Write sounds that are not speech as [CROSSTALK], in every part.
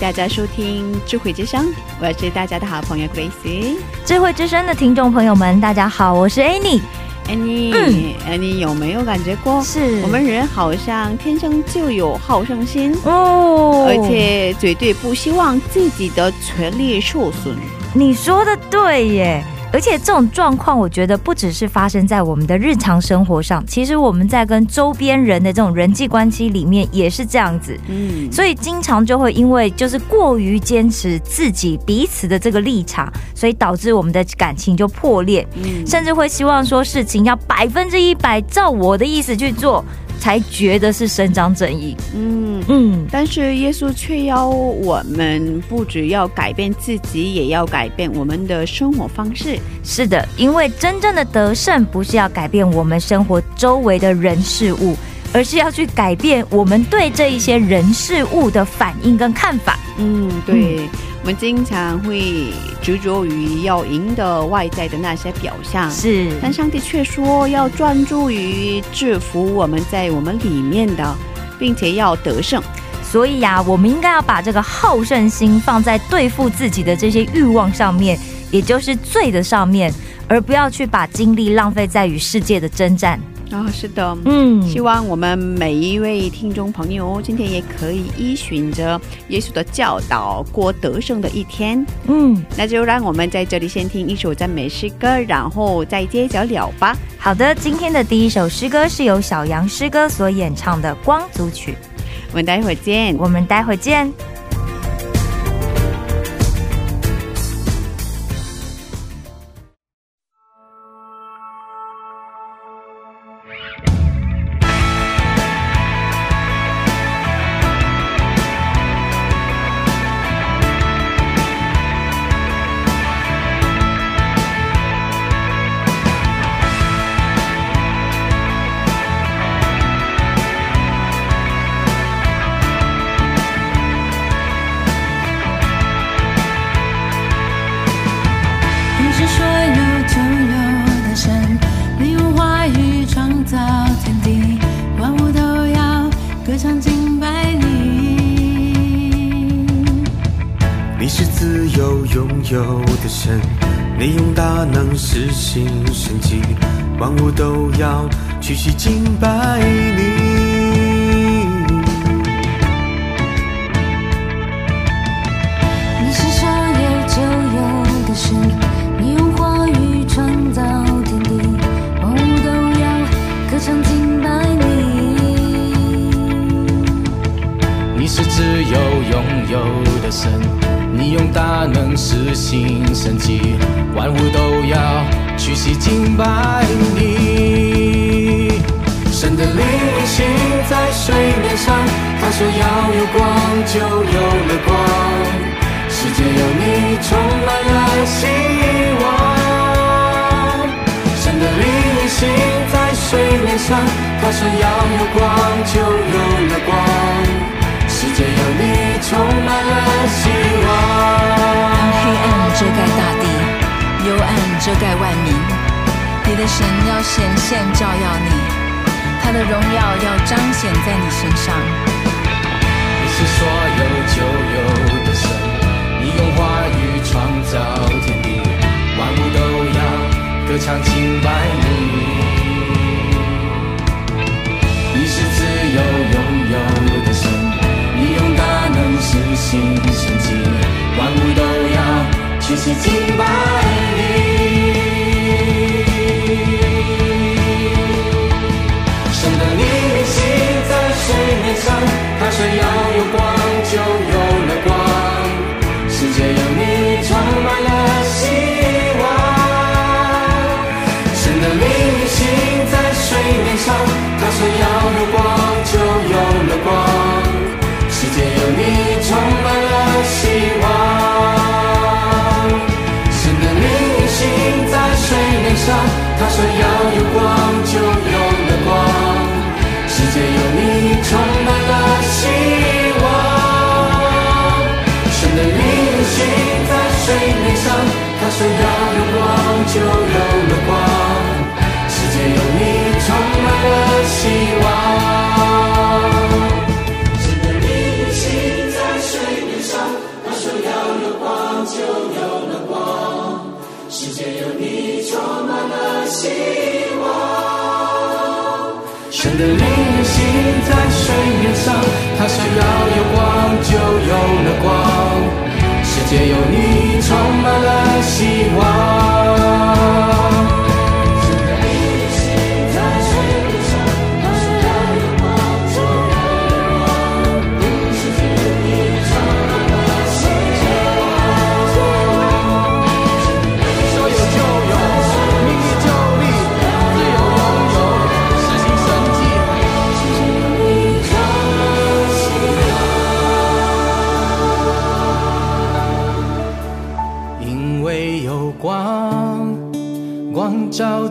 大家收听智慧之声，我是大家的好朋友 Grace。智慧之声的听众朋友们，大家好，我是 Annie。Annie，Annie 有没有感觉过，是我们人好像天生就有好胜心，哦而且绝对不希望自己的权利受损。你说的对耶。而且这种状况，我觉得不只是发生在我们的日常生活上，其实我们在跟周边人的这种人际关系里面也是这样子。嗯，所以经常就会因为就是过于坚持自己彼此的这个立场，所以导致我们的感情就破裂，嗯。甚至会希望说事情要百分之一百照我的意思去做，才觉得是伸张正义。嗯。嗯，但是耶稣却要我们不只要改变自己，也要改变我们的生活方式。是的，因为真正的得胜不是要改变我们生活周围的人事物，而是要去改变我们对这一些人事物的反应跟看法。嗯，对，我们经常会执着于要赢得外在的那些表象，是，但上帝却说要专注于制服我们在我们里面的，并且要得胜。所以呀、我们应该要把这个好胜心放在对付自己的这些欲望上面，也就是罪的上面，而不要去把精力浪费在与世界的征战。啊、是的。嗯希望我们每一位听众朋友今天也可以依循着耶稣的教导过得胜的一天。嗯，那就让我们在这里先听一首赞美诗歌，然后再接着聊吧。好的，今天的第一首诗歌是由小杨诗歌所演唱的《光族曲》，我们待会儿见。我们待会儿见。能实行神迹，万物都要屈膝敬拜你。你是说有就有的神，你用话语创造天地，万物都要歌唱敬拜你。你是自由拥有的神，你用大能实行神迹，万物都要屈膝敬拜你。神的灵运行在水面上，他说要有光，就有了光。世界有你，充满了希望。神的灵运行在水面上，他说要有光，就有了光。世界有你，充满了希望。幽暗遮盖万民，你的神要显现照耀你，他的荣耀要彰显在你身上。你是所有就有的神，你用话语创造天地，万物都要歌唱敬拜你。你是自由拥有的神，你用大能实行神迹，万物都要一起敬拜你。神的灵运，心在水面上，它说：‘要有光’，就有了光。世界有你，充满了希望。神的灵运，心在。的灵醒在水面上，它想要有光就有了光，世界有你充满了希望。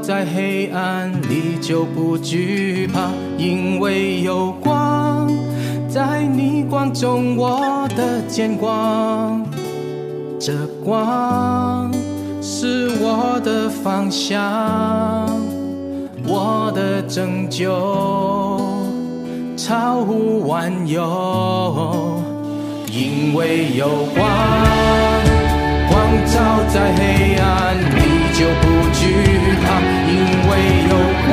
在黑暗里就不惧怕。因为有光，在逆光中我的见光，这光是我的方向，我的拯救超乎万有。因为有光。光照在黑暗里就不惧怕，因为有光，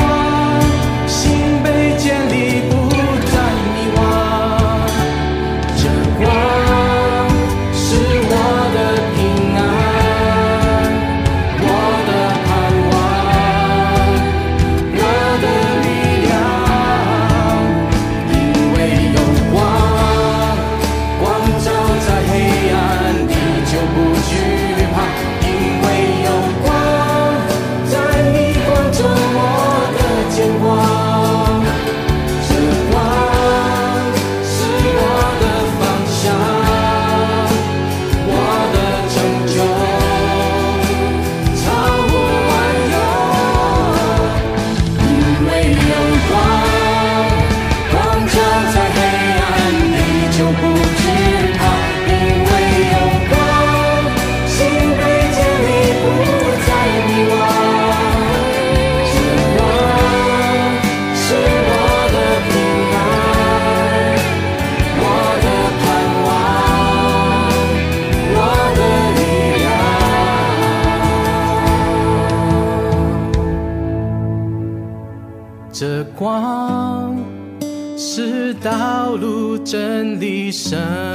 真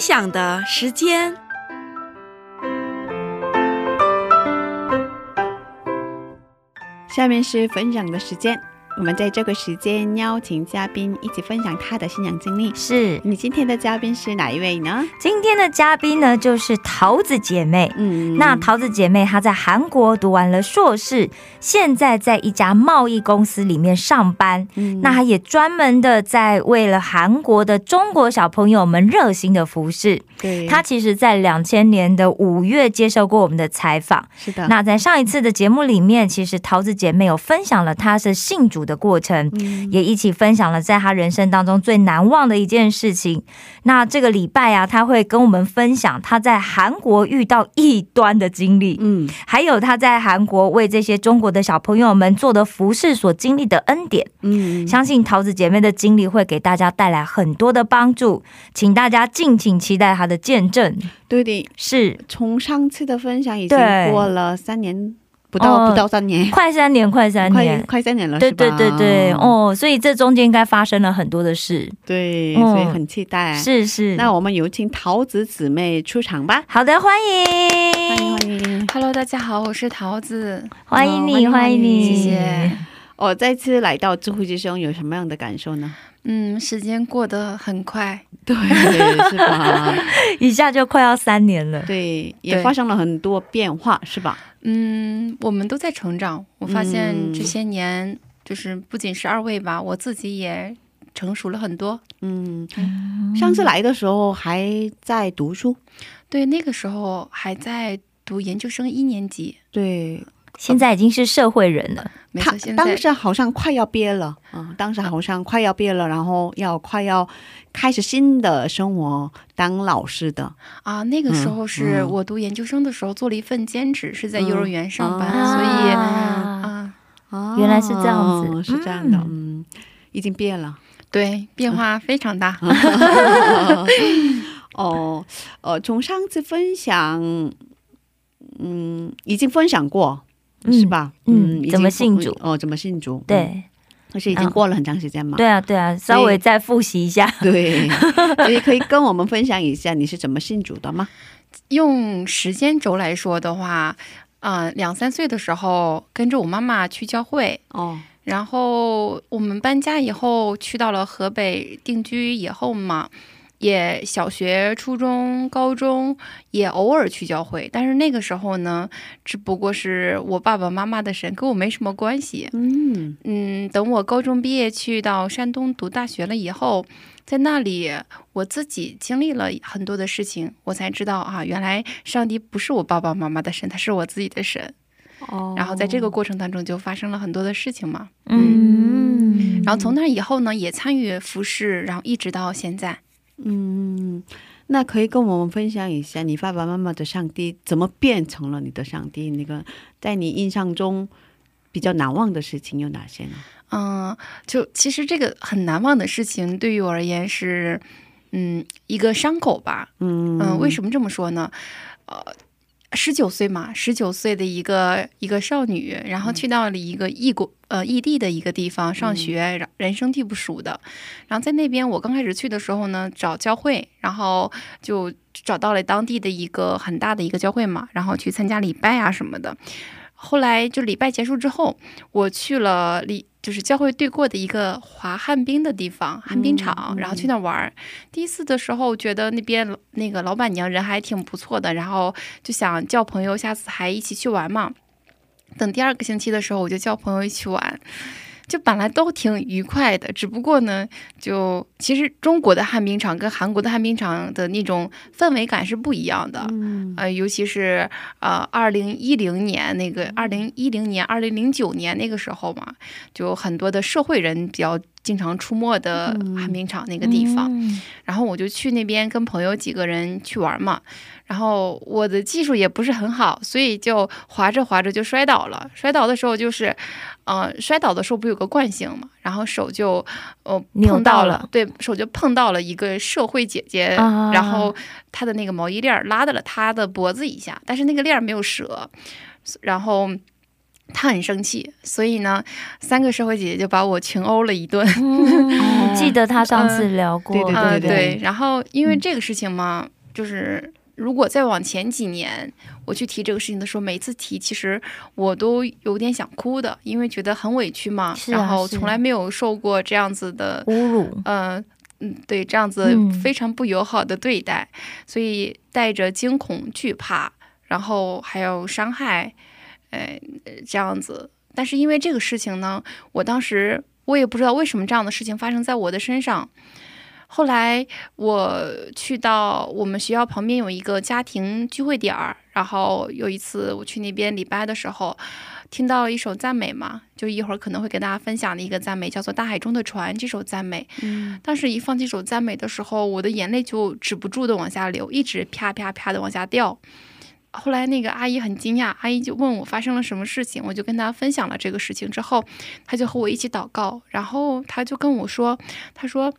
分享的时间。下面是分享的时间，我们在这个时间邀请嘉宾一起分享他的信仰经历。是你今天的嘉宾是哪一位呢？今天的嘉宾呢，就是桃子姐妹。嗯那桃子姐妹她在韩国读完了硕士，现在在一家贸易公司里面上班。嗯那她也专门的在为了韩国的中国小朋友们热心的服侍。对，她其实，在两千年的五月接受过我们的采访。是的，那在上一次的节目里面，其实桃子姐妹有分享了她是信主的过程，嗯也一起分享了在他人生当中最难忘的一件事情。那这个礼拜啊，他会跟我们分享他在韩国遇到异端的经历，嗯还有他在韩国为这些中国的小朋友们做的服饰所经历的恩典。嗯，相信桃子姐妹的经历会给大家带来很多的帮助，请大家敬请期待她的见证。对的，是从上次的分享已经过了三年，不到、哦不到三年，快三年，[LAUGHS] 快三年。快三年了，对是吧对对对，，哦，所以这中间应该发生了很多的事，对，嗯所以很期待。，是是。那我们有请桃子姊妹出场吧，好的，欢迎，欢迎欢迎。Hello，大家好，我是桃子。欢迎你，哦欢迎你，谢谢。我再次来到知乎之声，有什么样的感受呢？嗯，时间过得很快。[LAUGHS] 对，是吧？[LAUGHS] 一下就快要三年了。对，也发生了很多变化，是吧？嗯，我们都在成长。我发现嗯这些年，就是不仅是二位吧，我自己也成熟了很多。嗯，上次来的时候还在读书，对，那个时候还在读研究生一年级。对，现在已经是社会人了。他没错，现在当时好像快要毕业了，嗯，当时好像快要毕业了，然后要快要开始新的生活，当老师的，啊，那个时候是嗯我读研究生的时候做了一份兼职，是在嗯幼儿园上班，啊所以啊，啊，原来是这样子。哦是这样的，嗯，已经毕业了。对，变化非常大。[LAUGHS] 哦，呃，从上次分享，嗯，已经分享过，嗯是吧？嗯怎么信主哦，怎么信主？嗯，对而且已经过了很长时间嘛。对啊，对啊，稍微再复习一下。对，[LAUGHS] 所以可以跟我们分享一下你是怎么信主的吗？[LAUGHS] 用时间轴来说的话，啊、两三岁的时候跟着我妈妈去教会，哦，然后我们搬家以后去到了河北定居以后嘛，也小学、初中、高中也偶尔去教会，但是那个时候呢，只不过是我爸爸妈妈的神，跟我没什么关系。嗯嗯，等我高中毕业去到山东读大学了以后，在那里我自己经历了很多的事情，我才知道啊，原来上帝不是我爸爸妈妈的神，他是我自己的神。哦，然后在这个过程当中就发生了很多的事情嘛。嗯，然后从那以后呢，也参与服饰，然后一直到现在。嗯，那可以跟我们分享一下你爸爸妈妈的上帝怎么变成了你的上帝？那个在你印象中比较难忘的事情有哪些呢？嗯，就其实这个很难忘的事情，对于我而言是，嗯，一个伤口吧。嗯嗯，为什么这么说呢？呃，十九岁嘛，十九岁的一个一个少女，然后去到了一个异国呃异地的一个地方上学，然人生地不熟的。然后在那边，我刚开始去的时候呢，找教会，然后就找到了当地的一个很大的一个教会嘛，然后去参加礼拜啊什么的。后来就礼拜结束之后，我去了礼就是教会对过的一个滑旱冰的地方，旱冰场，然后去那玩儿。第一次的时候觉得那边那个老板娘人还挺不错的，然后就想叫朋友下次还一起去玩嘛。等第二个星期的时候，我就叫朋友一起玩。就本来都挺愉快的，只不过呢，就其实中国的旱冰场跟韩国的旱冰场的那种氛围感是不一样的。嗯呃，尤其是呃，二零一零年那个，二零一零年、二零零九年那个时候嘛，就很多的社会人比较经常出没的旱冰场那个地方。嗯然后我就去那边跟朋友几个人去玩嘛。然后我的技术也不是很好，所以就滑着滑着就摔倒了。摔倒的时候就是，呃，摔倒的时候不有个惯性嘛，然后手就呃扭碰到到了对手就碰到了一个社会姐姐，啊然后她的那个毛衣链儿拉到了她的脖子以下，但是那个链儿没有折，然后。她很生气，所以呢，三个社会姐姐就把我群殴了一顿。[LAUGHS] 嗯记得他上次聊过，对对呃，对对，然后因为嗯这个事情嘛，就是如果再往前几年，我去提这个事情的时候，每次提，其实我都有点想哭的，因为觉得很委屈嘛，然后从来没有受过这样子的，侮辱，呃。嗯，对，这样子嗯非常不友好的对待，所以带着惊恐、惧怕，然后还有伤害，呃，这样子。但是因为这个事情呢，我当时我也不知道为什么这样的事情发生在我的身上。后来我去到我们学校旁边有一个家庭聚会点儿，然后有一次我去那边礼拜的时候，听到了一首赞美嘛，就一会儿可能会给大家分享的一个赞美，叫做《大海中的船》这首赞美。嗯当时一放这首赞美的时候，我的眼泪就止不住的往下流，一直啪啪啪的往下掉。后来那个阿姨很惊讶，阿姨就问我发生了什么事情，我就跟她分享了这个事情之后，她就和我一起祷告，然后她就跟我说，她说。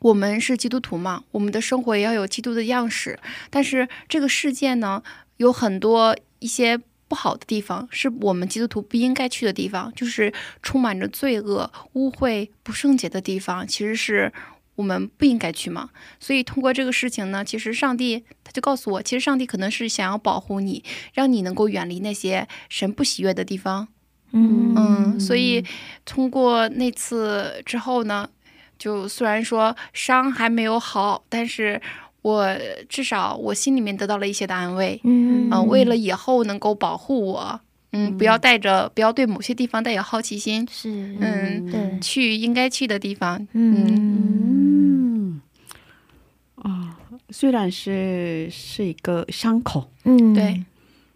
我们是基督徒嘛，我们的生活也要有基督的样式。但是这个世界呢，有很多一些不好的地方，是我们基督徒不应该去的地方，就是充满着罪恶、污秽、不圣洁的地方，其实是我们不应该去嘛。所以通过这个事情呢，其实上帝他就告诉我，其实上帝可能是想要保护你，让你能够远离那些神不喜悦的地方。嗯嗯，所以通过那次之后呢，就虽然说伤还没有好，但是我至少我心里面得到了一些的安慰。嗯嗯、为了以后能够保护我，嗯，不要带着不要对某些地方带有好奇心，是嗯对，去应该去的地方。嗯嗯，啊、虽然是是一个伤口，嗯对，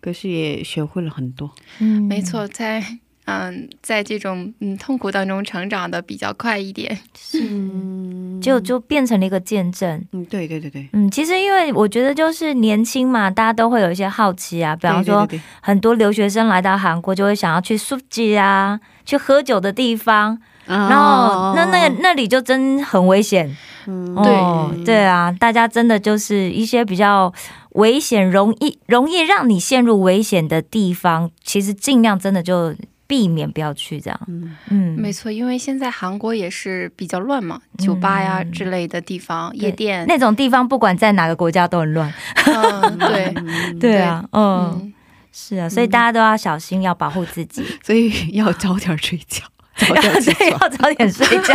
可是也学会了很多。嗯没，错，在嗯，在这种嗯痛苦当中成长的比较快一点。嗯，就就变成了一个见证。嗯，对对对对，嗯，其实因为我觉得就是年轻嘛，大家都会有一些好奇啊，比方说对对对。很多留学生来到韩国就会想要去苏吉啊，去喝酒的地方，然后那那那里就真很危险。嗯。哦，对啊，大家真的就是一些比较危险、容易容易让你陷入危险的地方，其实尽量真的就避免不要去这样。嗯。嗯，没错，因为现在韩国也是比较乱嘛，酒吧呀嗯之类的地方、夜店，那种地方不管在哪个国家都很乱。[LAUGHS] 嗯，对，对啊，嗯，嗯，是啊，所以大家都要小心，要保护自己。[LAUGHS] 所以要早点睡觉，[LAUGHS] 早点起对，要早点睡觉，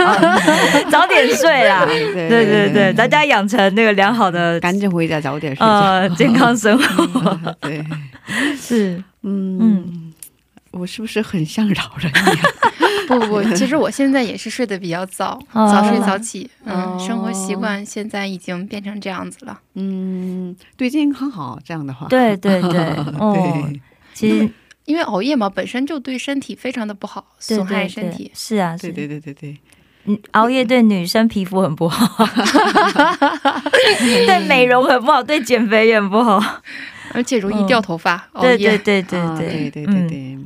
早点睡啦。对。对对对，大家养成那个良好的赶紧回家早点睡觉。呃健康生活。对，是，嗯。嗯我是不是很像老人一样？[LAUGHS] 不不不，其实我现在也是睡得比较早，[LAUGHS] 哦早睡早起，嗯，哦生活习惯现在已经变成这样子了。嗯，对健康好，这样的话。对对对，[LAUGHS] 哦，对其实因为熬夜嘛，本身就对身体非常的不好，对损害身体。是啊，对对对对对，嗯熬夜对女生皮肤很不好，对美容很不好，对减肥也很不好。而且容易掉头发。熬对夜对对对啊对对对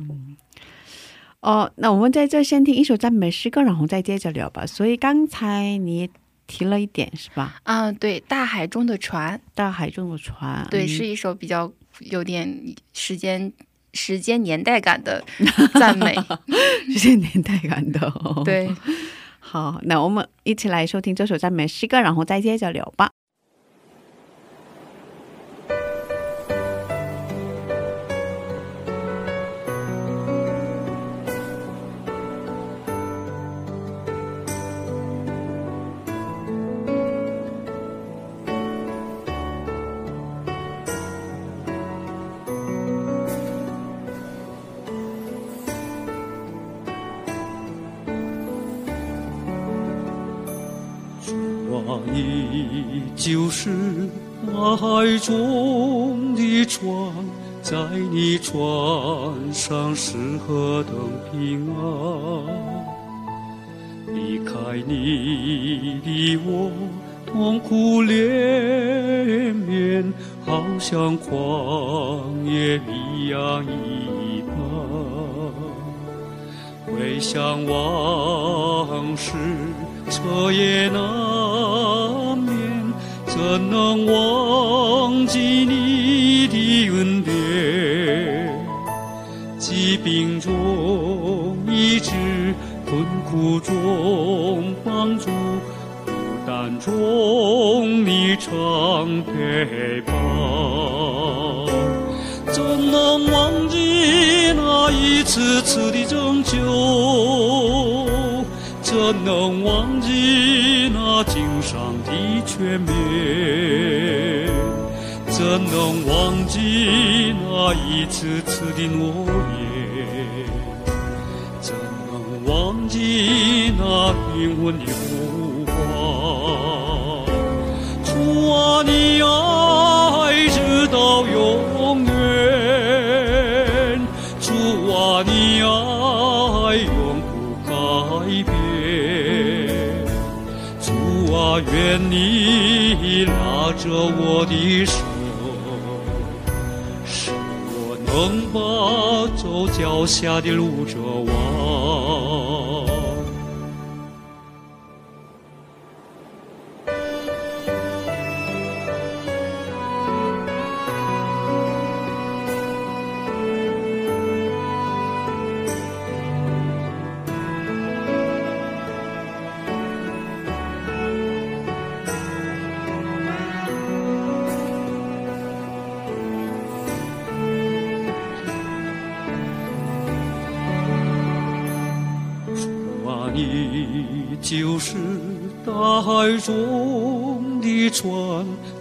哦，那我们在这先听一首赞美诗歌，然后再接着聊吧。所以刚才你提了一点是吧？啊，对，大海中的船，大海中的船，对，嗯是一首比较有点时间时间年代感的 [LAUGHS] 赞美。时间年代感的、哦。，对，好，那我们一起来收听这首赞美诗歌，然后再接着聊吧。你就是大海中的船，在你船上是何等平安。离开你的我，痛苦连绵，好像旷野一样一般。回想往事，彻夜难，怎能忘记你的恩典？疾病中医治，困苦中帮助，孤单中你常陪伴。怎能忘记那一次次的拯救？怎能忘记那经上全面？怎能忘记那一次次的诺言？怎能忘记那灵魂的呼唤？主啊，你爱我的手，是我能把走脚下的路者忘。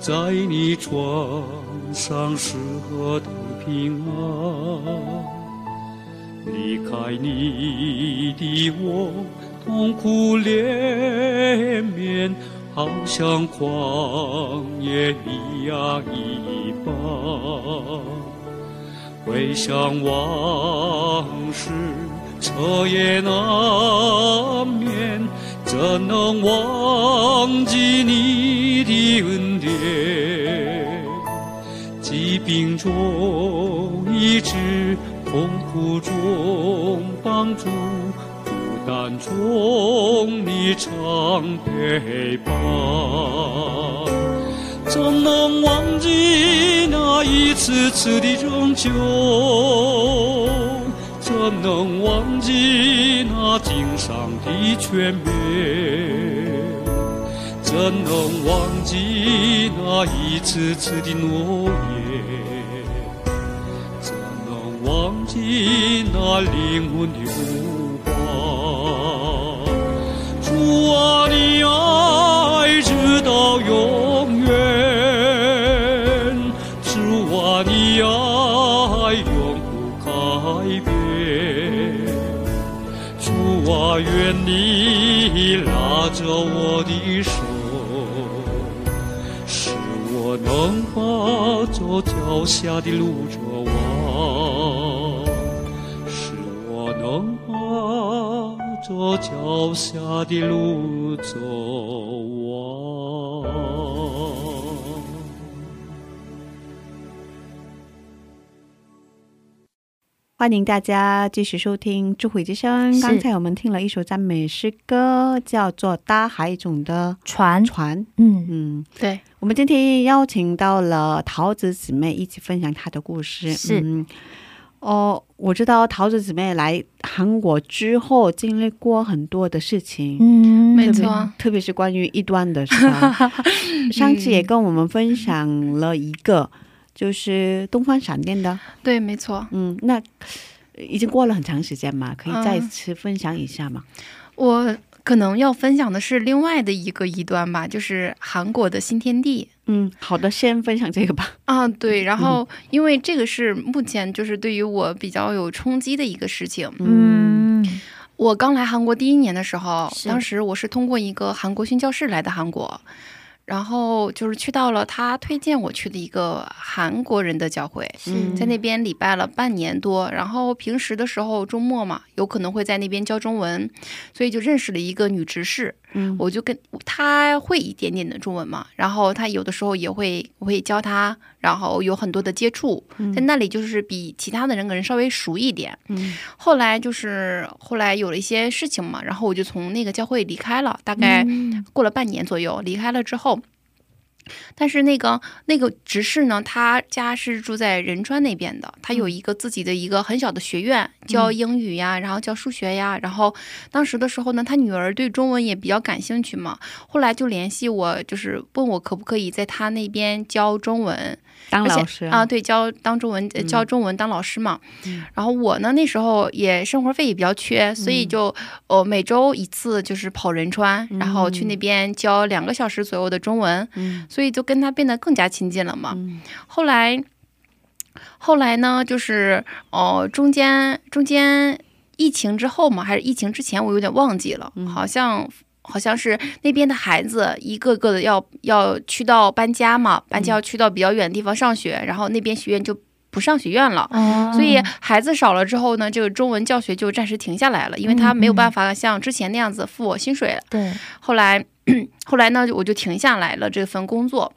在你床上是何等平安。离开你的我，痛苦连绵，好像旷野一样一般。回想往事，彻夜难眠，怎能忘记你的恩？病中医治，痛苦中帮助，孤单中你常陪伴。怎能忘记那一次次的拯救？怎能忘记那经上的全面？怎能忘记那一次次的诺言？怎能忘记那灵魂的呼唤？主啊，你爱直到永远，主啊，你爱永不改变。主啊，愿你拉着我的手，脚下的路着望，使我能摸着脚下的路走。欢迎大家继续收听《智慧之声》。刚才我们听了一首赞美诗歌，叫做《大海中的船，船》。嗯，嗯，对，我们今天邀请到了桃子姊妹一起分享她的故事。是。嗯，哦，我知道桃子姊妹来韩国之后经历过很多的事情，嗯，没错，特别是关于异端的事啊。[LAUGHS] 上次也跟我们分享了一个，就是东方闪电的。对，没错。嗯，那呃已经过了很长时间嘛，可以再嗯次分享一下吗？我可能要分享的是另外的一个一端吧，就是韩国的新天地。嗯，好的，先分享这个吧。啊，对，然后因为这个是目前就是对于我比较有冲击的一个事情。嗯，我刚来韩国第一年的时候，当时我是通过一个韩国宣教士来的韩国，然后就是去到了他推荐我去的一个韩国人的教会，嗯在那边礼拜了半年多，然后平时的时候周末嘛，有可能会在那边教中文，所以就认识了一个女执事，嗯我就跟他会一点点的中文嘛，然后他有的时候也会我会教他，然后有很多的接触，在那里就是比其他的人可能稍微熟一点。嗯后来就是后来有了一些事情嘛，然后我就从那个教会离开了，大概嗯过了半年左右，离开了之后。但是那个那个执事呢，他家是住在仁川那边的，他有一个自己的一个很小的学院，教英语呀，然后教数学呀。然后当时的时候呢，他女儿对中文也比较感兴趣嘛，后来就联系我，就是问我可不可以在他那边教中文。当老师啊，对，教当中文、呃教中文当老师嘛。然后我呢那时候也生活费也比较缺，所以就哦每周一次就是跑仁川，然后去那边教两个小时左右的中文，嗯所以就跟他变得更加亲近了嘛。嗯后来后来呢，就是哦、中间中间疫情之后嘛，还是疫情之前，我有点忘记了，好像。好像是那边的孩子一个个的要要去到搬家嘛，搬家要去到比较远的地方上学，然后那边学院就不上学院了。哦所以孩子少了之后呢，这个中文教学就暂时停下来了，因为他没有办法像之前那样子付我薪水了。对，后来，[CLEARS THROAT] 后来呢，我就停下来了这份工作。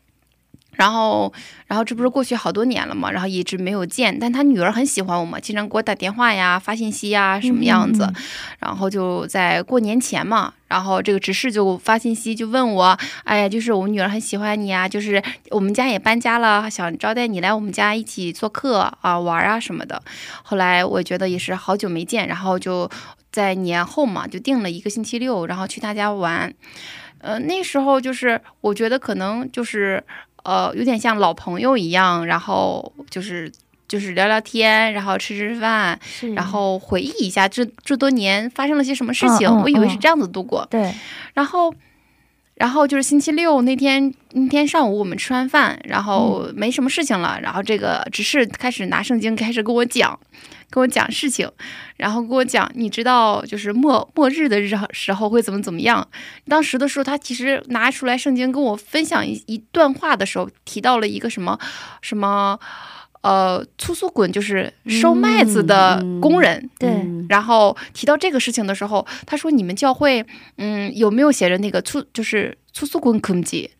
然后，然后这不是过去好多年了嘛，然后一直没有见，但他女儿很喜欢我嘛，经常给我打电话呀、发信息呀，什么样子。嗯然后就在过年前嘛，然后这个执事就发信息就问我，哎呀，就是我女儿很喜欢你啊，就是我们家也搬家了，想招待你来我们家一起做客啊、玩啊什么的。后来我觉得也是好久没见，然后就在年后嘛，就定了一个星期六，然后去他家玩。呃，那时候就是我觉得可能就是呃，有点像老朋友一样，然后就是就是聊聊天，然后吃吃饭，然后回忆一下这这多年发生了些什么事情。我以为是嗯这样子度过，对，然后。然后就是星期六那天，那天上午我们吃完饭，然后没什么事情了，然后这个执事开始拿圣经开始跟我讲，跟我讲事情，然后跟我讲，你知道就是末末日的日时候会怎么怎么样。当时的时候，他其实拿出来圣经跟我分享一一段话的时候，提到了一个什么什么。呃粗苏滚就是收麦子的工人。对，嗯然后提到这个事情的时候，他说：“你们教会，嗯，有没有写着那个粗就是粗苏滚坑记？”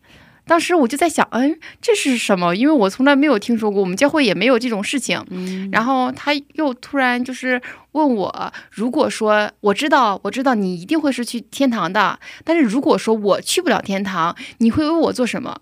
当时我就在想，嗯，这是什么？因为我从来没有听说过，我们教会也没有这种事情。嗯然后他又突然就是问我，如果说我知道，我知道你一定会是去天堂的，但是如果说我去不了天堂，你会为我做什么？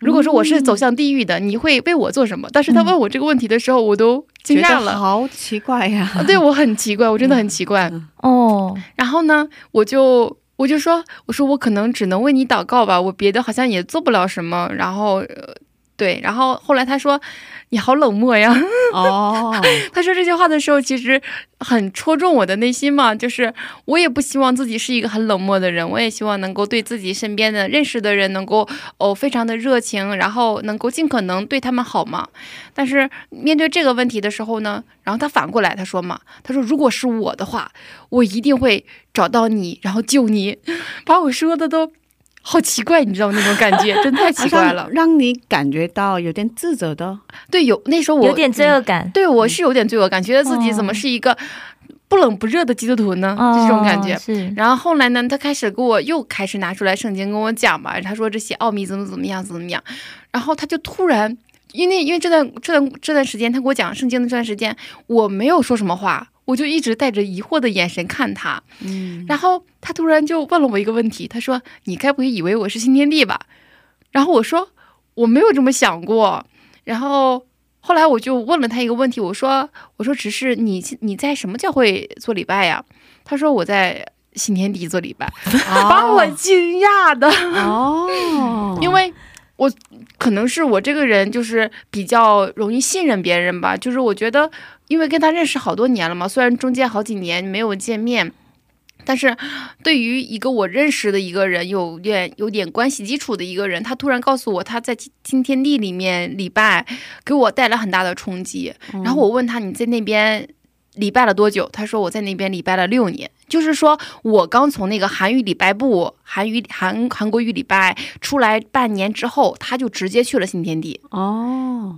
如果说我是走向地狱的，你会为我做什么？但是他问我这个问题的时候，我都惊讶了。好奇怪呀、啊 [LAUGHS] 对我很奇怪，[LAUGHS] 我真的很奇怪。哦，然后呢，我就我就说，我说我可能只能为你祷告吧，我别的好像也做不了什么。然后，呃、对，然后后来他说，你好冷漠呀。哦，[LAUGHS] 他说这句话的时候，其实很戳中我的内心嘛，就是我也不希望自己是一个很冷漠的人，我也希望能够对自己身边的认识的人能够哦非常的热情，然后能够尽可能对他们好嘛。但是面对这个问题的时候呢，然后他反过来他说嘛，他说如果是我的话，我一定会找到你，然后救你，[LAUGHS] 把我说的都好奇怪，你知道那种感觉，真太奇怪了让。你感觉到有点自责的。对，有那时候我有点罪恶感，对我是有点罪恶感，觉得自己怎么是一个不冷不热的基督徒呢？哦就这种感觉。是，然后后来呢，他开始给我又开始拿出来圣经跟我讲吧，他说这些奥秘怎么怎么样怎么样，然后他就突然，因为因为这段这段这段时间他给我讲圣经的这段时间，我没有说什么话，我就一直带着疑惑的眼神看他，嗯，然后他突然就问了我一个问题，他说：“你该不会以为我是新天地吧？”然后我说：“我没有这么想过。”然后后来我就问了他一个问题，我说：“我说只是你你在什么教会做礼拜呀？”他说：“我在新天地做礼拜。” [LAUGHS] 把我惊讶的，哦，因为我可能是我这个人就是比较容易信任别人吧，就是我觉得，因为跟他认识好多年了嘛，虽然中间好几年没有见面。但是，对于一个我认识的一个人，有点有点关系基础的一个人，他突然告诉我他在新天地里面礼拜，给我带来很大的冲击。然后我问他你在那边礼拜了多久？他说我在那边礼拜了六年。就是说我刚从那个韩语礼拜部、韩语韩韩国语礼拜出来半年之后，他就直接去了新天地。哦，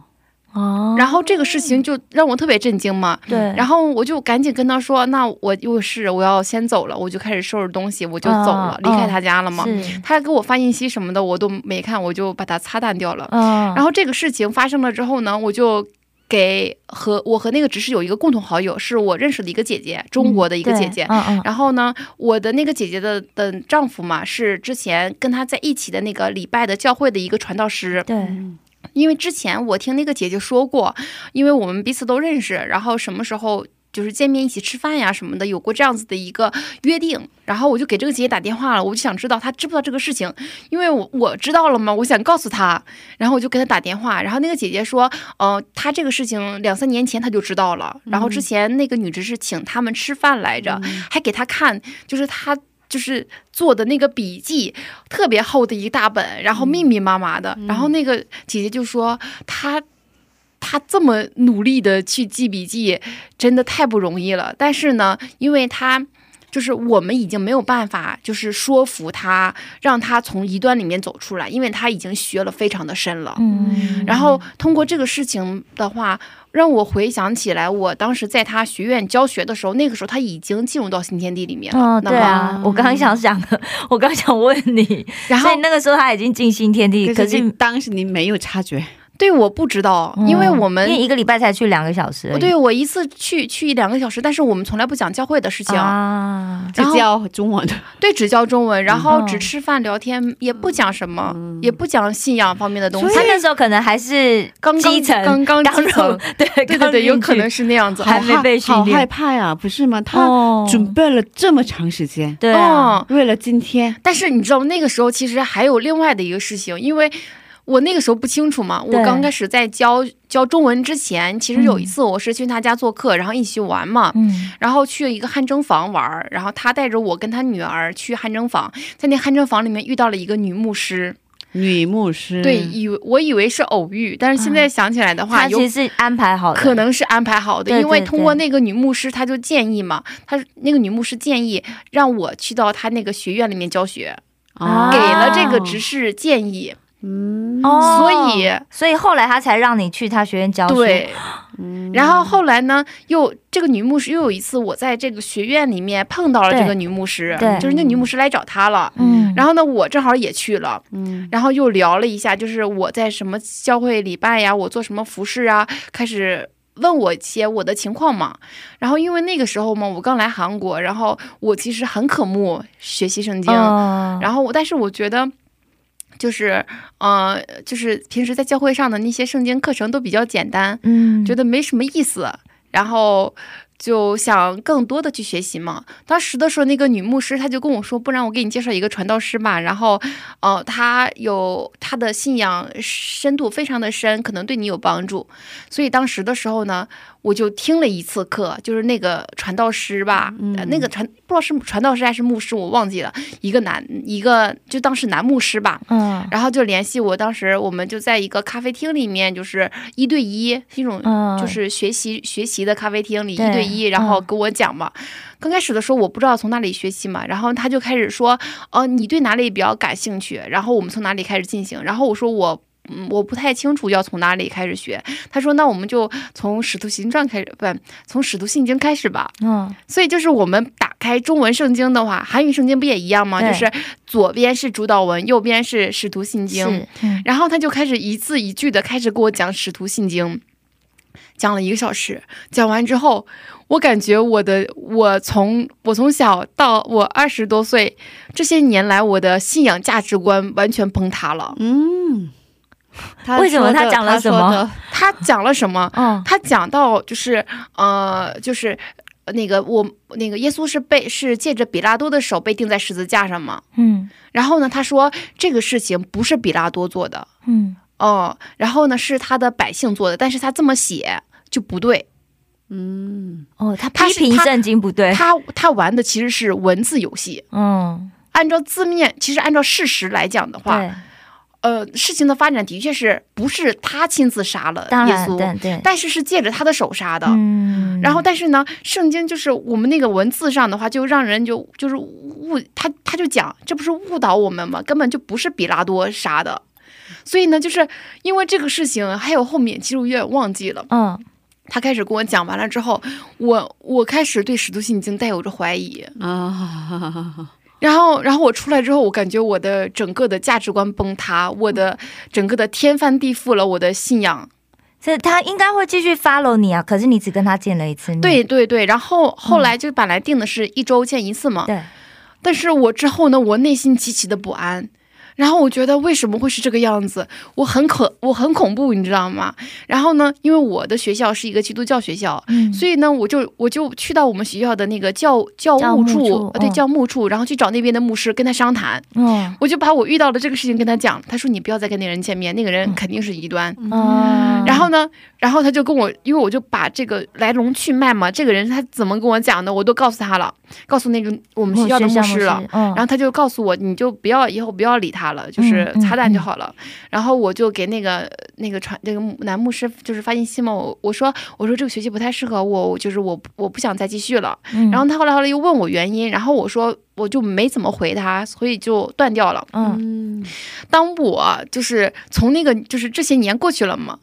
哦，然后这个事情就让我特别震惊嘛。对，然后我就赶紧跟他说：“那我又是我要先走了，我就开始收拾东西，我就走了，嗯离开他家了嘛。是，他给我发信息什么的，我都没看，我就把它擦淡掉了。嗯，然后这个事情发生了之后呢，我就给和我和那个只是有一个共同好友，是我认识的一个姐姐，中国的一个姐姐。嗯嗯，然后呢，我的那个姐姐的的丈夫嘛，是之前跟她在一起的那个礼拜的教会的一个传道师。对，因为之前我听那个姐姐说过，因为我们彼此都认识，然后什么时候就是见面一起吃饭呀什么的，有过这样子的一个约定。然后我就给这个姐姐打电话了，我就想知道她知不知道这个事情，因为我我知道了嘛，我想告诉她，然后我就给她打电话，然后那个姐姐说，呃，她这个事情两三年前她就知道了，然后之前那个女执事请他们吃饭来着，还给她看，就是她。就是做的那个笔记，特别厚的一大本，然后密密麻麻的。然后那个姐姐就说，她她这么努力的去记笔记，真的太不容易了。但是呢，因为他就是我们已经没有办法，就是说服他，让他从异端里面走出来，因为他已经学了非常的深了。嗯，然后通过这个事情的话，让我回想起来，我当时在他学院教学的时候，那个时候他已经进入到新天地里面了。对啊，我刚刚想讲的，[LAUGHS] 我刚想问你，然后那个时候他已经进新天地，可是你当时你没有察觉，对，我不知道，因为我们嗯因为一个礼拜才去两个小时对我一次去去一两个小时，但是我们从来不讲教会的事情，啊，只教中文的，[LAUGHS] 对，只教中文，然后嗯。只吃饭聊天，也不讲什么，也不讲信仰方面的东西他。那时候可能还是刚刚基层，刚刚基入层，[LAUGHS] 对对对对，有可能是是那样子。还没被训好练。害怕呀，不是吗？他哦准备了这么长时间，对为了今天，但是你知道那个时候其实还有另外的一个事情，因为我那个时候不清楚嘛，我刚开始在教教中文之前，其实有一次我是去他家做客，然后一起玩嘛。嗯然后去了一个汗蒸房玩，然后他带着我跟他女儿去汗蒸房，在那汗蒸房里面遇到了一个女牧师，女牧师对，以为我以为是偶遇，但是现在想起来的话，有他其实是安排好的，可能是安排好的，对因为通过那个女牧师，她就建议嘛，她那个女牧师建议让我去到她那个学院里面教学，啊给了这个执事建议。嗯，哦，所以所以后来他才让你去他学院教书。对，嗯。然后后来呢，又这个女牧师又有一次，我在这个学院里面碰到了这个女牧师，对。就是那女牧师来找他了。嗯，然后呢，我正好也去了，嗯。然后又聊了一下，就是我在什么教会礼拜呀，我做什么服饰啊，开始问我一些我的情况嘛。然后因为那个时候嘛，我刚来韩国，然后我其实很渴慕学习圣经，哦。然后我但是我觉得。就是，呃，就是平时在教会上的那些圣经课程都比较简单，嗯，觉得没什么意思，然后就想更多的去学习嘛。当时的时候，那个女牧师她就跟我说，不然我给你介绍一个传道师吧。然后，呃，他有他的信仰深度非常的深，可能对你有帮助。所以当时的时候呢，我就听了一次课，就是那个传道师吧，呃那个传不知道是传道师还是牧师，我忘记了，一个男一个就当时男牧师吧，嗯然后就联系我，当时我们就在一个咖啡厅里面，就是一对一，一种嗯就是学习、学习的咖啡厅里一对对一，然后嗯跟我讲嘛。刚开始的时候我不知道从哪里学习嘛，然后他就开始说，哦、你对哪里比较感兴趣？然后我们从哪里开始进行？然后我说我。嗯，我不太清楚要从哪里开始学。他说：“那我们就从《使徒行传》开始，不，从《使徒信经》开始吧。”嗯所以就是我们打开中文圣经的话，韩语圣经不也一样吗？就是左边是主导文，右边是使徒信经。嗯然后他就开始一字一句的开始给我讲使徒信经，讲了一个小时。讲完之后，我感觉我的我从我从小到我二十多岁这些年来，我的信仰价值观完全崩塌了。嗯，[LAUGHS] 他为什么 [LAUGHS] 他讲了什么他讲了什么？嗯他讲到就是呃，就是呃那个我那个耶稣是被是借着比拉多的手被钉在十字架上嘛。嗯然后呢，他说这个事情不是比拉多做的嗯哦，然后呢是他的百姓做的，但是他这么写就不对，嗯哦，他批评圣经不对，他他玩的其实是文字游戏。嗯按照字面，其实按照事实来讲的话，呃，事情的发展的确是不是他亲自杀了耶稣，对对，但是是借着他的手杀的。嗯，然后，但是呢，圣经就是我们那个文字上的话，就让人就就是误他他就讲，这不是误导我们吗？根本就不是比拉多杀的。所以呢，就是因为这个事情，还有后面，其实我有点忘记了。嗯他开始跟我讲完了之后，我我开始对使徒信经带有着怀疑。啊，然后，然后我出来之后，我感觉我的整个的价值观崩塌，我的整个的天翻地覆了，我的信仰。所以他应该会继续 follow 你啊，可是你只跟他见了一次面，对对对，然后后来就本来定的是一周见一次嘛，对，但是我之后呢，我内心极其的不安。然后我觉得为什么会是这个样子？我很可，我很恐怖，你知道吗？然后呢，因为我的学校是一个基督教学校，嗯所以呢，我就我就去到我们学校的那个教教教务务处，处呃对嗯教务处，然后去找那边的牧师跟他商谈。嗯我就把我遇到的这个事情跟他讲，他说你不要再跟那个人见面，那个人肯定是异端。嗯，然后呢，然后他就跟我，因为我就把这个来龙去脉嘛，这个人他怎么跟我讲的，我都告诉他了，告诉那个我们学校的牧师了。，嗯，然后他就告诉我，你就不要以后不要理他了，就是擦淡就好了。然后我就给那个那个传那个男牧师就是发信息嘛，我我说我说这个学期不太适合我，我就是我我不想再继续了。嗯然后他后来后来又问我原因，然后我说我就没怎么回他，所以就断掉了。嗯嗯当我就是从那个就是这些年过去了嘛。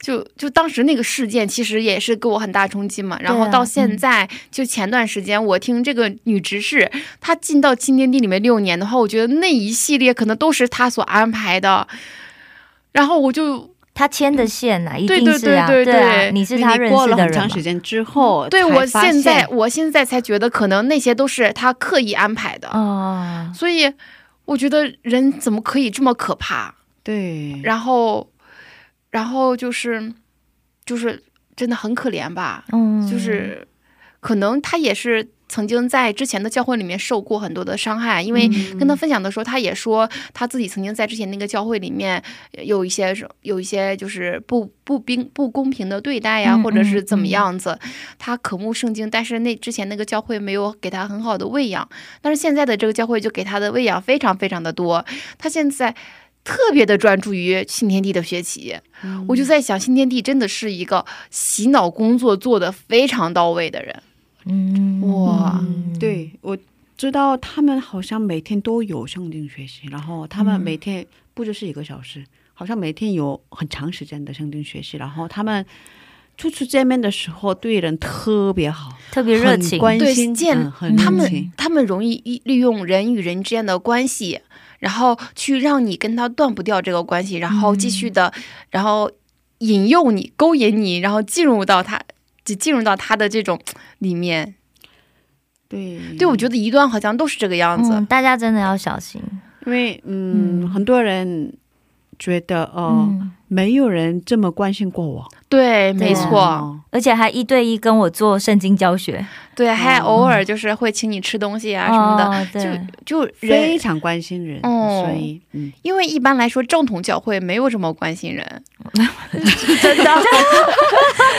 就就当时那个事件，其实也是给我很大冲击嘛。然后到现嗯在，就前段时间，我听这个女执事，她进到新天地里面六年的话，我觉得那一系列可能都是她所安排的。然后我就他牵的线呐，一对定是啊，对对对啊，对你是他认过了识的人长时间之后，对我现在我现在才觉得，可能那些都是她刻意安排的。哦，所以我觉得人怎么可以这么可怕？对，然后，然后就是，就是真的很可怜吧？嗯，就是可能他也是曾经在之前的教会里面受过很多的伤害，因为跟他分享的时候，他也说他自己曾经在之前那个教会里面有一些有一些就是不不冰不公平的对待呀，嗯或者是怎么嗯样子。他渴慕圣经，但是那之前那个教会没有给他很好的喂养，但是现在的这个教会就给他的喂养非常非常的多。他现在。特别的专注于新天地的学习，我就在想，新天地真的是一个洗脑工作做的非常到位的人。嗯，哇。嗯，对我知道他们好像每天都有上进学习，然后他们嗯每天不只是一个小时，好像每天有很长时间的上进学习，然后他们初次见面的时候对人特别好，特别热情。很，关对心，建嗯很他们热情。他们容易利利用人与人之间的关系，然后去让你跟他断不掉这个关系，然后继续的，然后引诱你、勾引你，然后进入到他，就进入到他的这种里面。对对，我觉得一段好像都是这个样子。嗯，大家真的要小心。因为嗯，嗯很多人觉得哦、嗯，没有人这么关心过我，对，没错，哦而且还一对一跟我做圣经教学对，还哦偶尔就是会请你吃东西啊什么的，就就人。非常关心人，哦所以嗯，因为一般来说，正统教会没有这么关心人，[LAUGHS] 真的。[LAUGHS]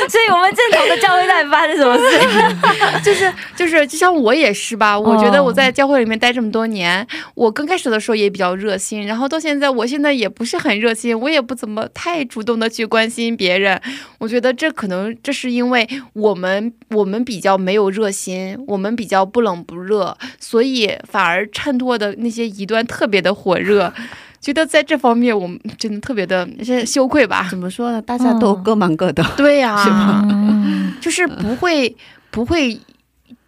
所以我们正统的教会到底发生什么事？[LAUGHS] 就是就是，就像我也是吧。我觉得我在教会里面待这么多年，我刚开始的时候也比较热心，然后到现在，我现在也不是很热心，我也不怎么太主动的去关心别人。我觉得这可能这是因为我们我们比较没有热心，我们比较不冷不热，所以反而衬托的那些疑端特别的火热。觉得在这方面我们真的特别的羞愧吧？怎么说呢？大家都各忙各的，[LAUGHS] 对呀、[LAUGHS] 是吧嗯 [LAUGHS] 就是不会不会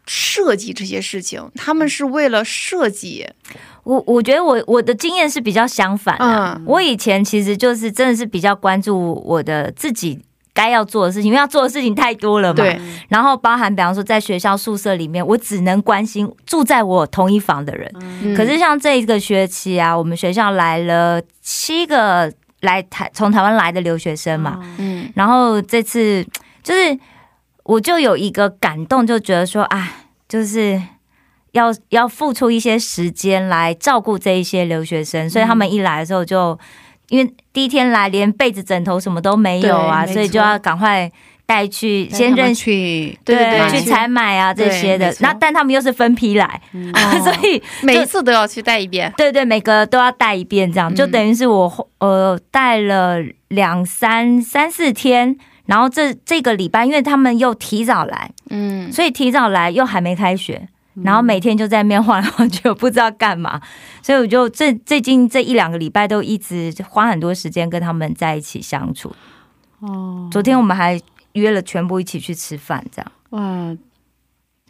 设计这些事情，他们是为了设计。我我觉得我我的经验是比较相反的、嗯我以前其实就是真的是比较关注我的自己该要做的事情，因为要做的事情太多了嘛。对，然后包含比方说在学校宿舍里面，我只能关心住在我同一房的人。嗯可是像这一个学期啊，我们学校来了七个来台从台湾来的留学生嘛，嗯然后这次就是我就有一个感动，就觉得说啊，就是要要付出一些时间来照顾这一些留学生，所以他们一来的时候就因为第一天来连被子枕头什么都没有啊，所以就要赶快带去先认识。去对去采买啊这些的那但他们又是分批来，嗯。[LAUGHS] 所以每一次都要去带一遍。对对，每个都要带一遍，这样、嗯。就等于是我呃带了两三三四天，然后这这个礼拜，因为他们又提早来，嗯，所以提早来又还没开学，然后每天就在面晃来晃去，我不知道干嘛，所以我就这最近这一两个礼拜都一直花很多时间跟他们在一起相处。哦，昨天我们还约了全部一起去吃饭，这样哇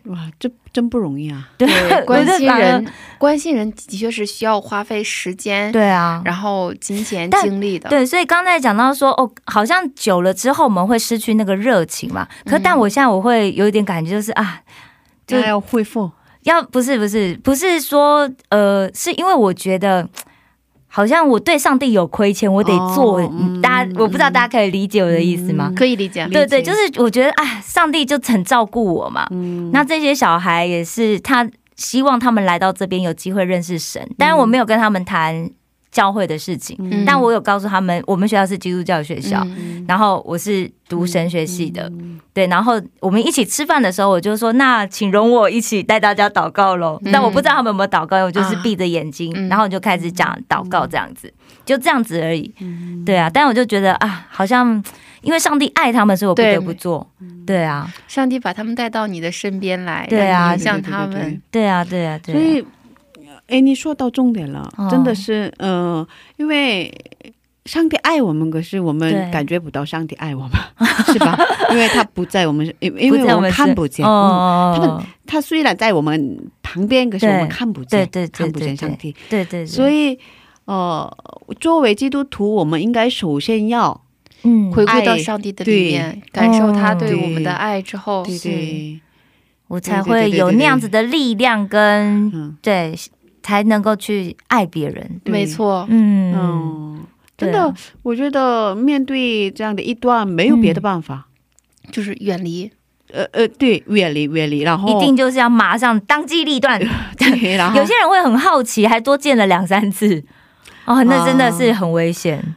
哇，这真不容易啊！对对，关心人，关心人的确是需要花费时间，对啊，然后金钱、精力的。对，所以刚才讲到说，哦，好像久了之后我们会失去那个热情嘛。可嗯但我现在我会有一点感觉，就是啊，就就要恢复，要不是不是不是说呃，是因为我觉得。好像我对上帝有亏欠，我得做。哦嗯大家我不知道大家可以理解我的意思吗？嗯可以理解。对对，就是我觉得啊，上帝就很照顾我嘛。嗯，那这些小孩也是他希望他们来到这边有机会认识神，但是我没有跟他们谈教会的事情，嗯。但我有告诉他们，我们学校是基督教学校，嗯。然后我是读神学系的，嗯。对，然后我们一起吃饭的时候，我就说，那请容我一起带大家祷告喽。嗯。但我不知道他们有没有祷告，我就是啊闭着眼睛，嗯然后我就开始讲祷告这样子，就这样子而已。嗯。对啊，但我就觉得啊，好像因为上帝爱他们，所以我不得不做。对啊，上帝把他们带到你的身边来，对啊让你影响对对对对。他们。对啊，对啊，对啊。所以，哎，你说到重点了，哦真的是，呃，因为上帝爱我们，可是我们感觉不到上帝爱我们，[LAUGHS] 是吧？因为他不在我们，因因为我们不在们身看不见。嗯哦，他们他虽然在我们旁边，可是我们看不见，对对对看不见上帝。对对对，所以，呃，作为基督徒，我们应该首先要，嗯，回归到上帝的里面，感受他对对我们的爱之后，对对，我才对对对对对会有那样子的力量跟嗯对，才能够去爱别人。没错，嗯嗯，真的，我觉得面对这样的一段，没有别的办法。就是远离。呃呃，对，远离远离，然后一定就是要马上当机立断。[LAUGHS] 对，[LAUGHS] 然后有些人会很好奇，还多见了两三次。哦，那真的是很危险。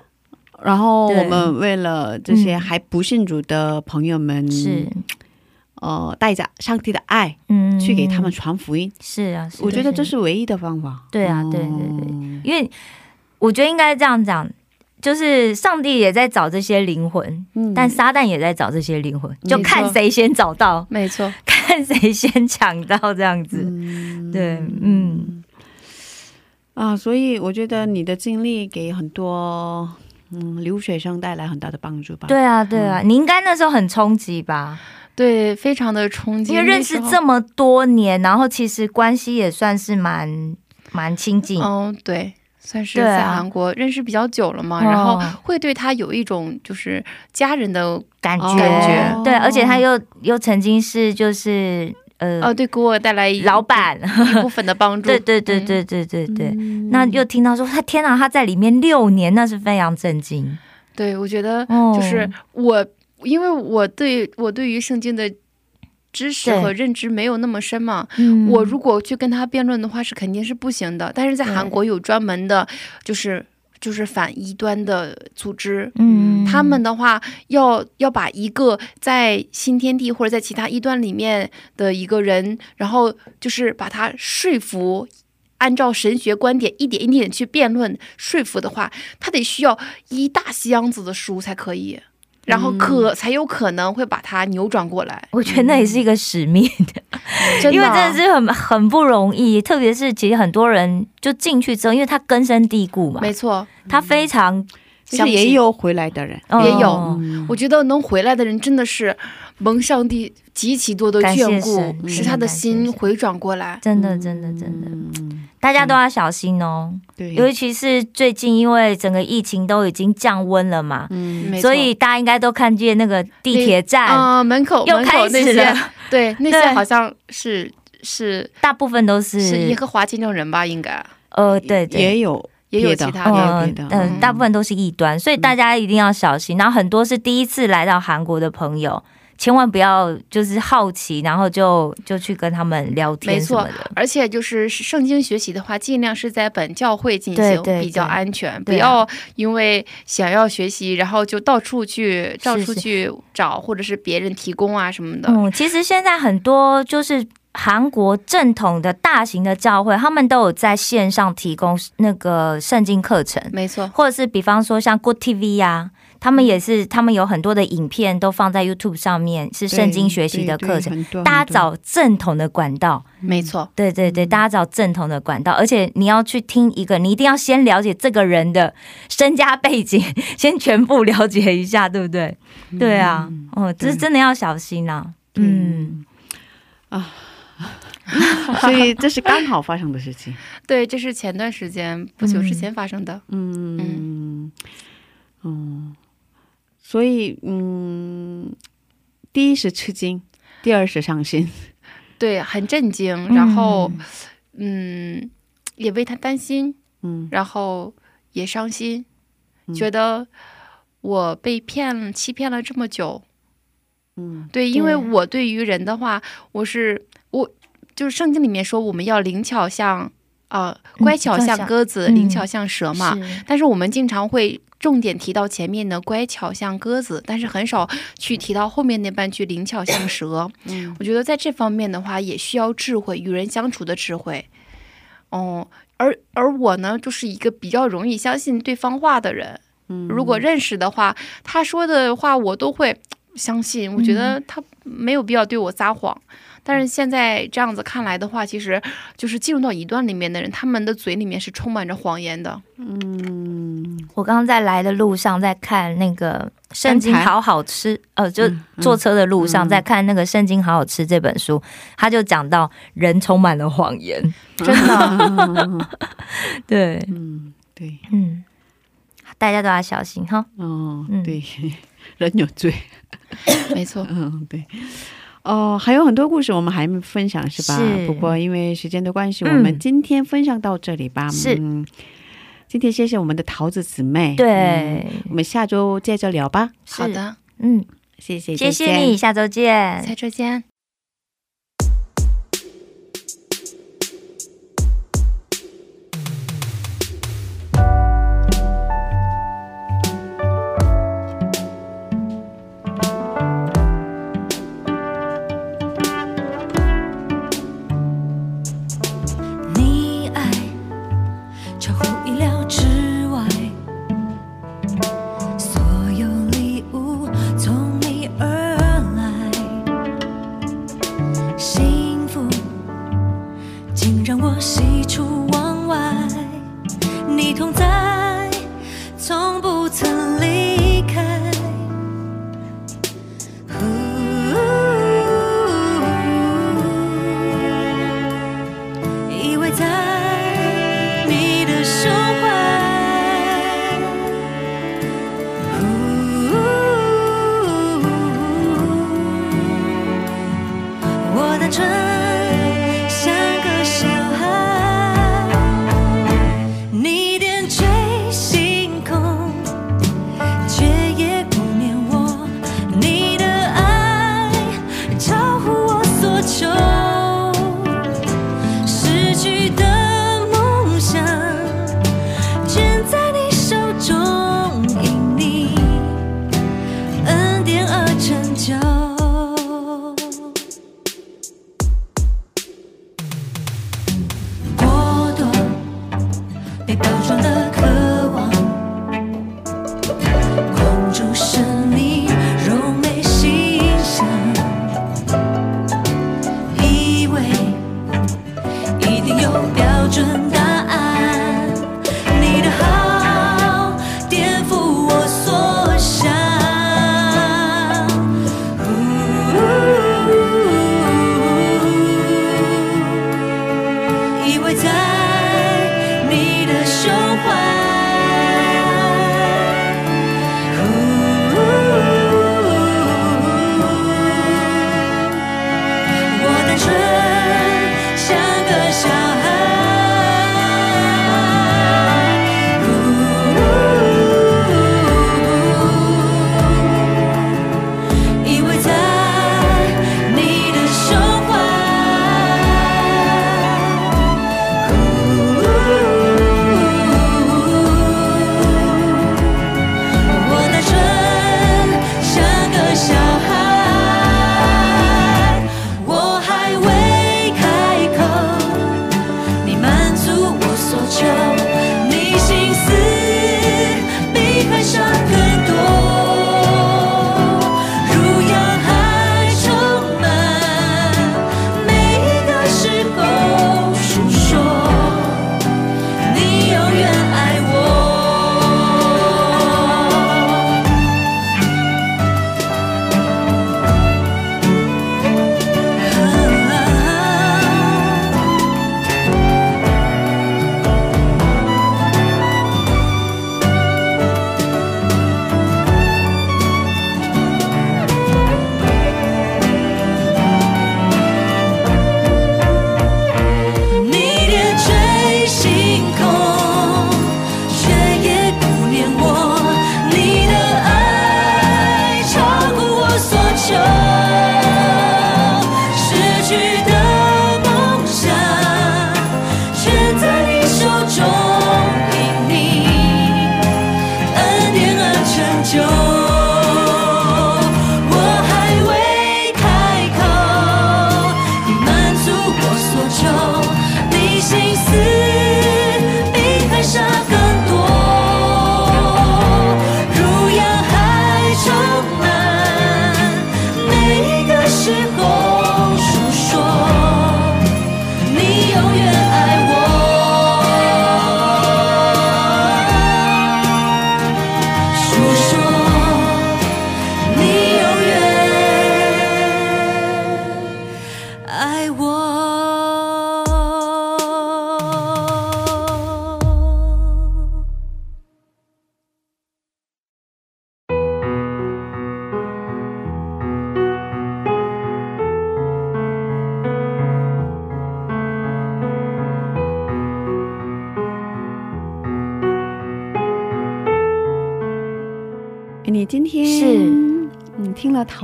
然后我们为了这些嗯还不信主的朋友们，是，呃，带着上帝的爱嗯，去给他们传福音，是啊，是我觉得这是唯一的方法。对啊，对对对，嗯因为我觉得应该这样讲，就是上帝也在找这些灵魂，嗯。但撒旦也在找这些灵魂，就看谁先找到，没错，看谁先抢到这样子。嗯。对，嗯，啊，所以我觉得你的经历给很多嗯留学生带来很大的帮助吧。对啊，对啊，你应该那时候很冲击吧？对，非常的冲击，因为认识这么多年，然后其实关系也算是蛮蛮亲近。嗯，对，算是对啊在韩国认识比较久了嘛，哦然后会对他有一种就是家人的感觉，哦感觉对，而且他又又曾经是就是呃、哦，对，给我带来老板，一部分的帮助。[LAUGHS] 对对对嗯，对对对对。嗯那又听到说他天哪，他在里面六年，那是非常震惊。对，我觉得哦就是我，因为我对我对于圣经的知识和认知没有那么深嘛，嗯我如果去跟他辩论的话，是肯定是不行的。但是在韩国有专门的，就是就是反异端的组织，嗯他们的话要要把一个在新天地或者在其他异端里面的一个人，然后就是把他说服。按照神学观点一点一点去辩论说服的话，他得需要一大箱子的书才可以，然后可、才有可能会把它扭转过来。我觉得那也是一个使命，[LAUGHS] 因为真的是很很不容易，特别是其实很多人就进去之后，因为他根深蒂固嘛，没错，他非常其实也有回来的人，也有。哦我觉得能回来的人真的是蒙上帝极其多的眷顾，使他的心回转过来。真的真的真的，嗯，大家都要小心哦。对，尤其是最近，因为整个疫情都已经降温了嘛，嗯所以大家应该都看见那个地铁站，啊、门口又门口开始那些了，[LAUGHS] 对那些好像是是大部分都是是耶和华见证人吧？应该。呃，对对，也有也有其他嗯、嗯大部分都是异端，所以大家一定要小心。然后很多是第一次来到韩国的朋友，千万不要就是好奇，然后就就去跟他们聊天没错什么的。而且就是圣经学习的话，尽量是在本教会进行，比较安全，不要因为想要学习，然后就到处去到处去找，或者是别人提供啊什么的。嗯，其实现在很多就是韩国正统的大型的教会，他们都有在线上提供那个圣经课程，没错，或者是比方说像 Good TV 呀、他们也是，他们有很多的影片都放在 YouTube 上面，是圣经学习的课程。大家找正统的管道，没错，对对对，大家找正统的管道，而且你要去听一个，你一定要先了解这个人的身家背景，[LAUGHS] 先全部了解一下，对不对？对啊，哦，这是真的要小心啊。嗯啊，所以这是刚好发生的事情。[LAUGHS] 对，这是前段时间不久之前发生的。嗯嗯，所以嗯，第一是吃惊，第二是伤心。[LAUGHS] 对，很震惊，然后嗯，也为他担心，嗯。然后也伤心，嗯。觉得我被骗、欺骗了这么久。嗯对，因为我对于人的话，我是我就是圣经里面说我们要灵巧像呃乖巧像。鸽子，嗯。灵巧像蛇嘛。是。但是我们经常会重点提到前面的乖巧像鸽子，但是很少去提到后面那半句灵巧像蛇。嗯我觉得在这方面的话，也需要智慧，与人相处的智慧。哦，而而我呢，就是一个比较容易相信对方话的人。嗯如果认识的话，他说的话我都会相信。我觉嗯得他没有必要对我撒谎。但是现在这样子看来的话，其实就是进入到一段里面的人，他们的嘴里面是充满着谎言的。嗯我刚刚在来的路上在看那个《圣经好好吃》，呃，就坐车的路上嗯在看那个《圣经好好吃》这本书，他就讲到人充满了谎言，[LAUGHS] 真的，对，[LAUGHS] 嗯对嗯，大家都要小心哈。哦嗯对，[LAUGHS] 人有罪。没错。嗯对。哦，还有很多故事我们还没分享是吧？是不过因为时间的关系，嗯我们今天分享到这里吧。是嗯，今天谢谢我们的桃子姊妹。对嗯我们下周接着聊吧。好的，嗯，谢谢，谢谢你，下周见。在这间。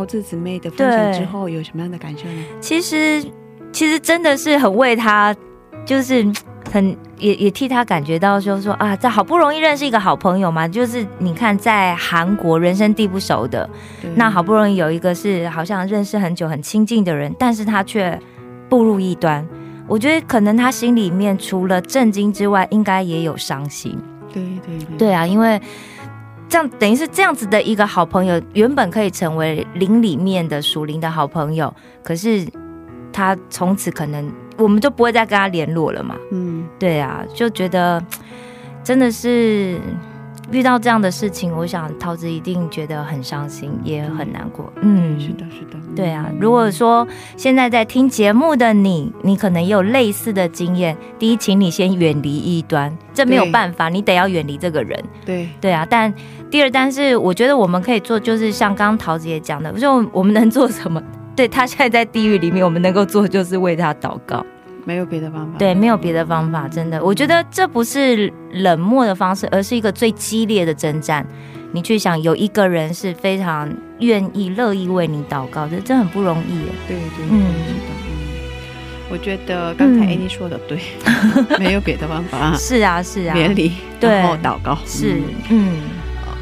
桃子姊妹的分享之后，有什么样的感受呢？其实其实真的是很为他，就是嗯 [TSK] 很也也替他感觉到，就是说啊，在好不容易认识一个好朋友嘛，就是你看在韩国人生地不熟的，那好不容易有一个是好像认识很久很亲近的人，但是他却步入异端。我觉得可能他心里面除了震惊之外，应该也有伤心。对对对对啊，因为这样等于是这样子的一个好朋友，原本可以成为林里面的属灵的好朋友，可是他从此可能我们就不会再跟他联络了嘛。嗯，对啊，就觉得真的是遇到这样的事情，我想桃子一定觉得很伤心，也很难过。嗯，是的，是的，对啊，如果说现在在听节目的你，你可能也有类似的经验。第一，请你先远离异端，这没有办法，你得要远离这个人。对对啊，但第二，但是我觉得我们可以做，就是像刚刚桃子也讲的，就我们能做什么？对他现在在地狱里面，我们能够做就是为他祷告。没有别的方法。对，没有别的方法，真的，我觉得这不是冷漠的方式，而是一个最激烈的征战。你去想，有一个人是非常愿意、乐意为你祷告，这真的很不容易耶。对对，嗯嗯，是的，嗯。我觉得刚才嗯 Annie 说的对，[LAUGHS] 没有别的方法，[LAUGHS] 是啊，是啊，别离，对然后祷告。是嗯，嗯，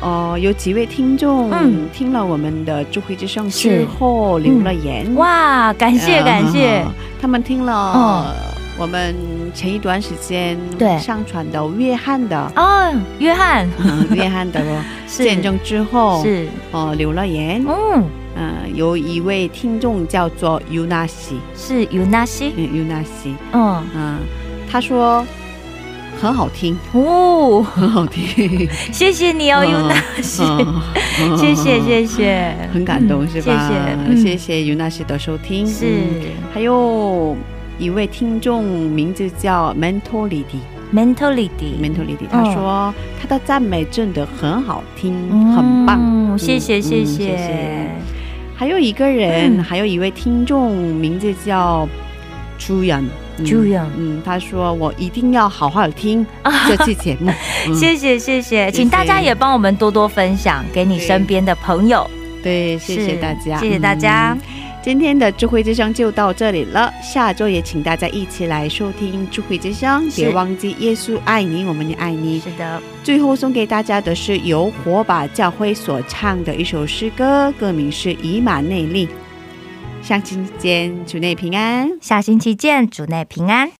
哦，有几位听众嗯。听了我们的智慧之声之后留了言，哇，感谢呃感谢，他们听了嗯。我们前一段时间对。上传的约翰的哦，约翰。嗯约翰的 [LAUGHS] 见证之后，是，哦留了言，嗯，嗯，有一位听众叫做尤纳西，是尤纳西，嗯，尤纳西，嗯，嗯，他说很好听，哦，很好听，[LAUGHS] 谢谢你哦，嗯尤纳西，嗯 [LAUGHS] 谢谢谢谢，很感动、嗯是吧？谢谢，嗯谢谢尤纳西的收听，是。嗯还有一位听众名字叫 Mentality。mentality，mentality，嗯他说他的赞美真的很好听，很棒。嗯谢谢嗯谢嗯谢还有一个人，嗯。还有一位听众，名字叫朱远。嗯朱远嗯，他说我一定要好好听这期节目。[LAUGHS] 嗯。谢谢谢谢，请大家也帮我们多多分享给你身边的朋友，对，谢谢大家，谢谢大家。嗯。今天的智慧之声就到这里了，下周也请大家一起来收听智慧之声，别忘记耶稣爱你，我们也爱你。是的，最后送给大家的是由火把教会所唱的一首诗歌，歌名是《以马内利》。下星期见，主内平安。下星期见，主内平安。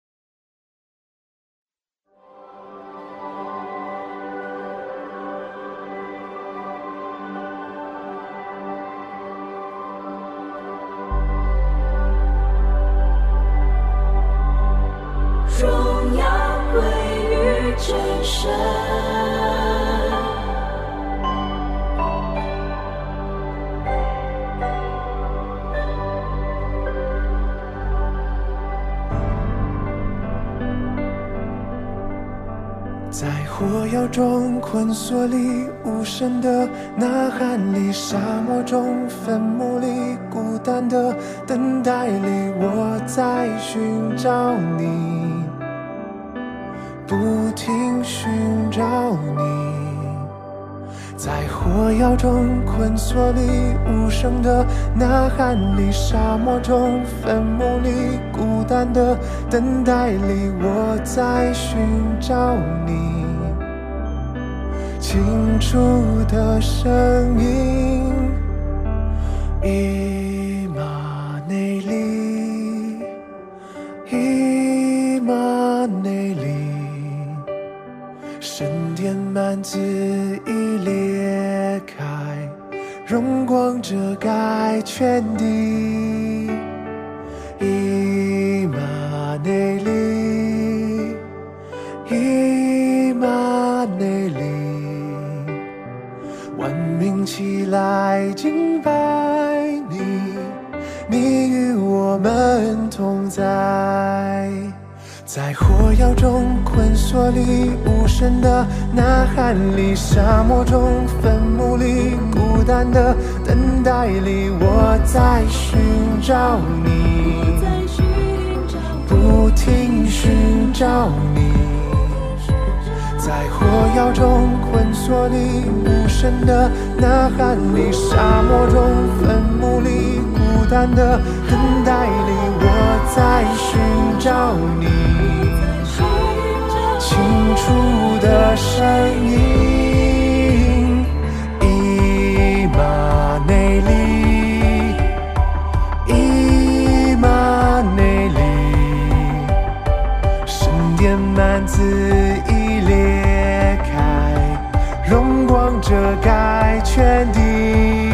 困锁里，无声的呐喊里，沙漠中坟墓里，孤单的等待里，我在寻找你，不停寻找你。在火药中困锁里，无声的呐喊里，沙漠中坟墓里，孤单的等待里，我在寻找你。清楚的声音，伊玛内利，伊玛内利。神殿幔子已裂开，荣光遮盖全地。来敬拜你，你与我们同在。在火药中困锁里，无声的呐喊里，沙漠中坟墓里，孤单的等待里，我在寻找你，不停寻找你。在火药中困锁，你无声的呐喊，里沙漠中坟墓里孤单的等待里，我在寻找你，清楚的声音，伊玛内里，伊玛内里，神殿蛮子。这着改全地。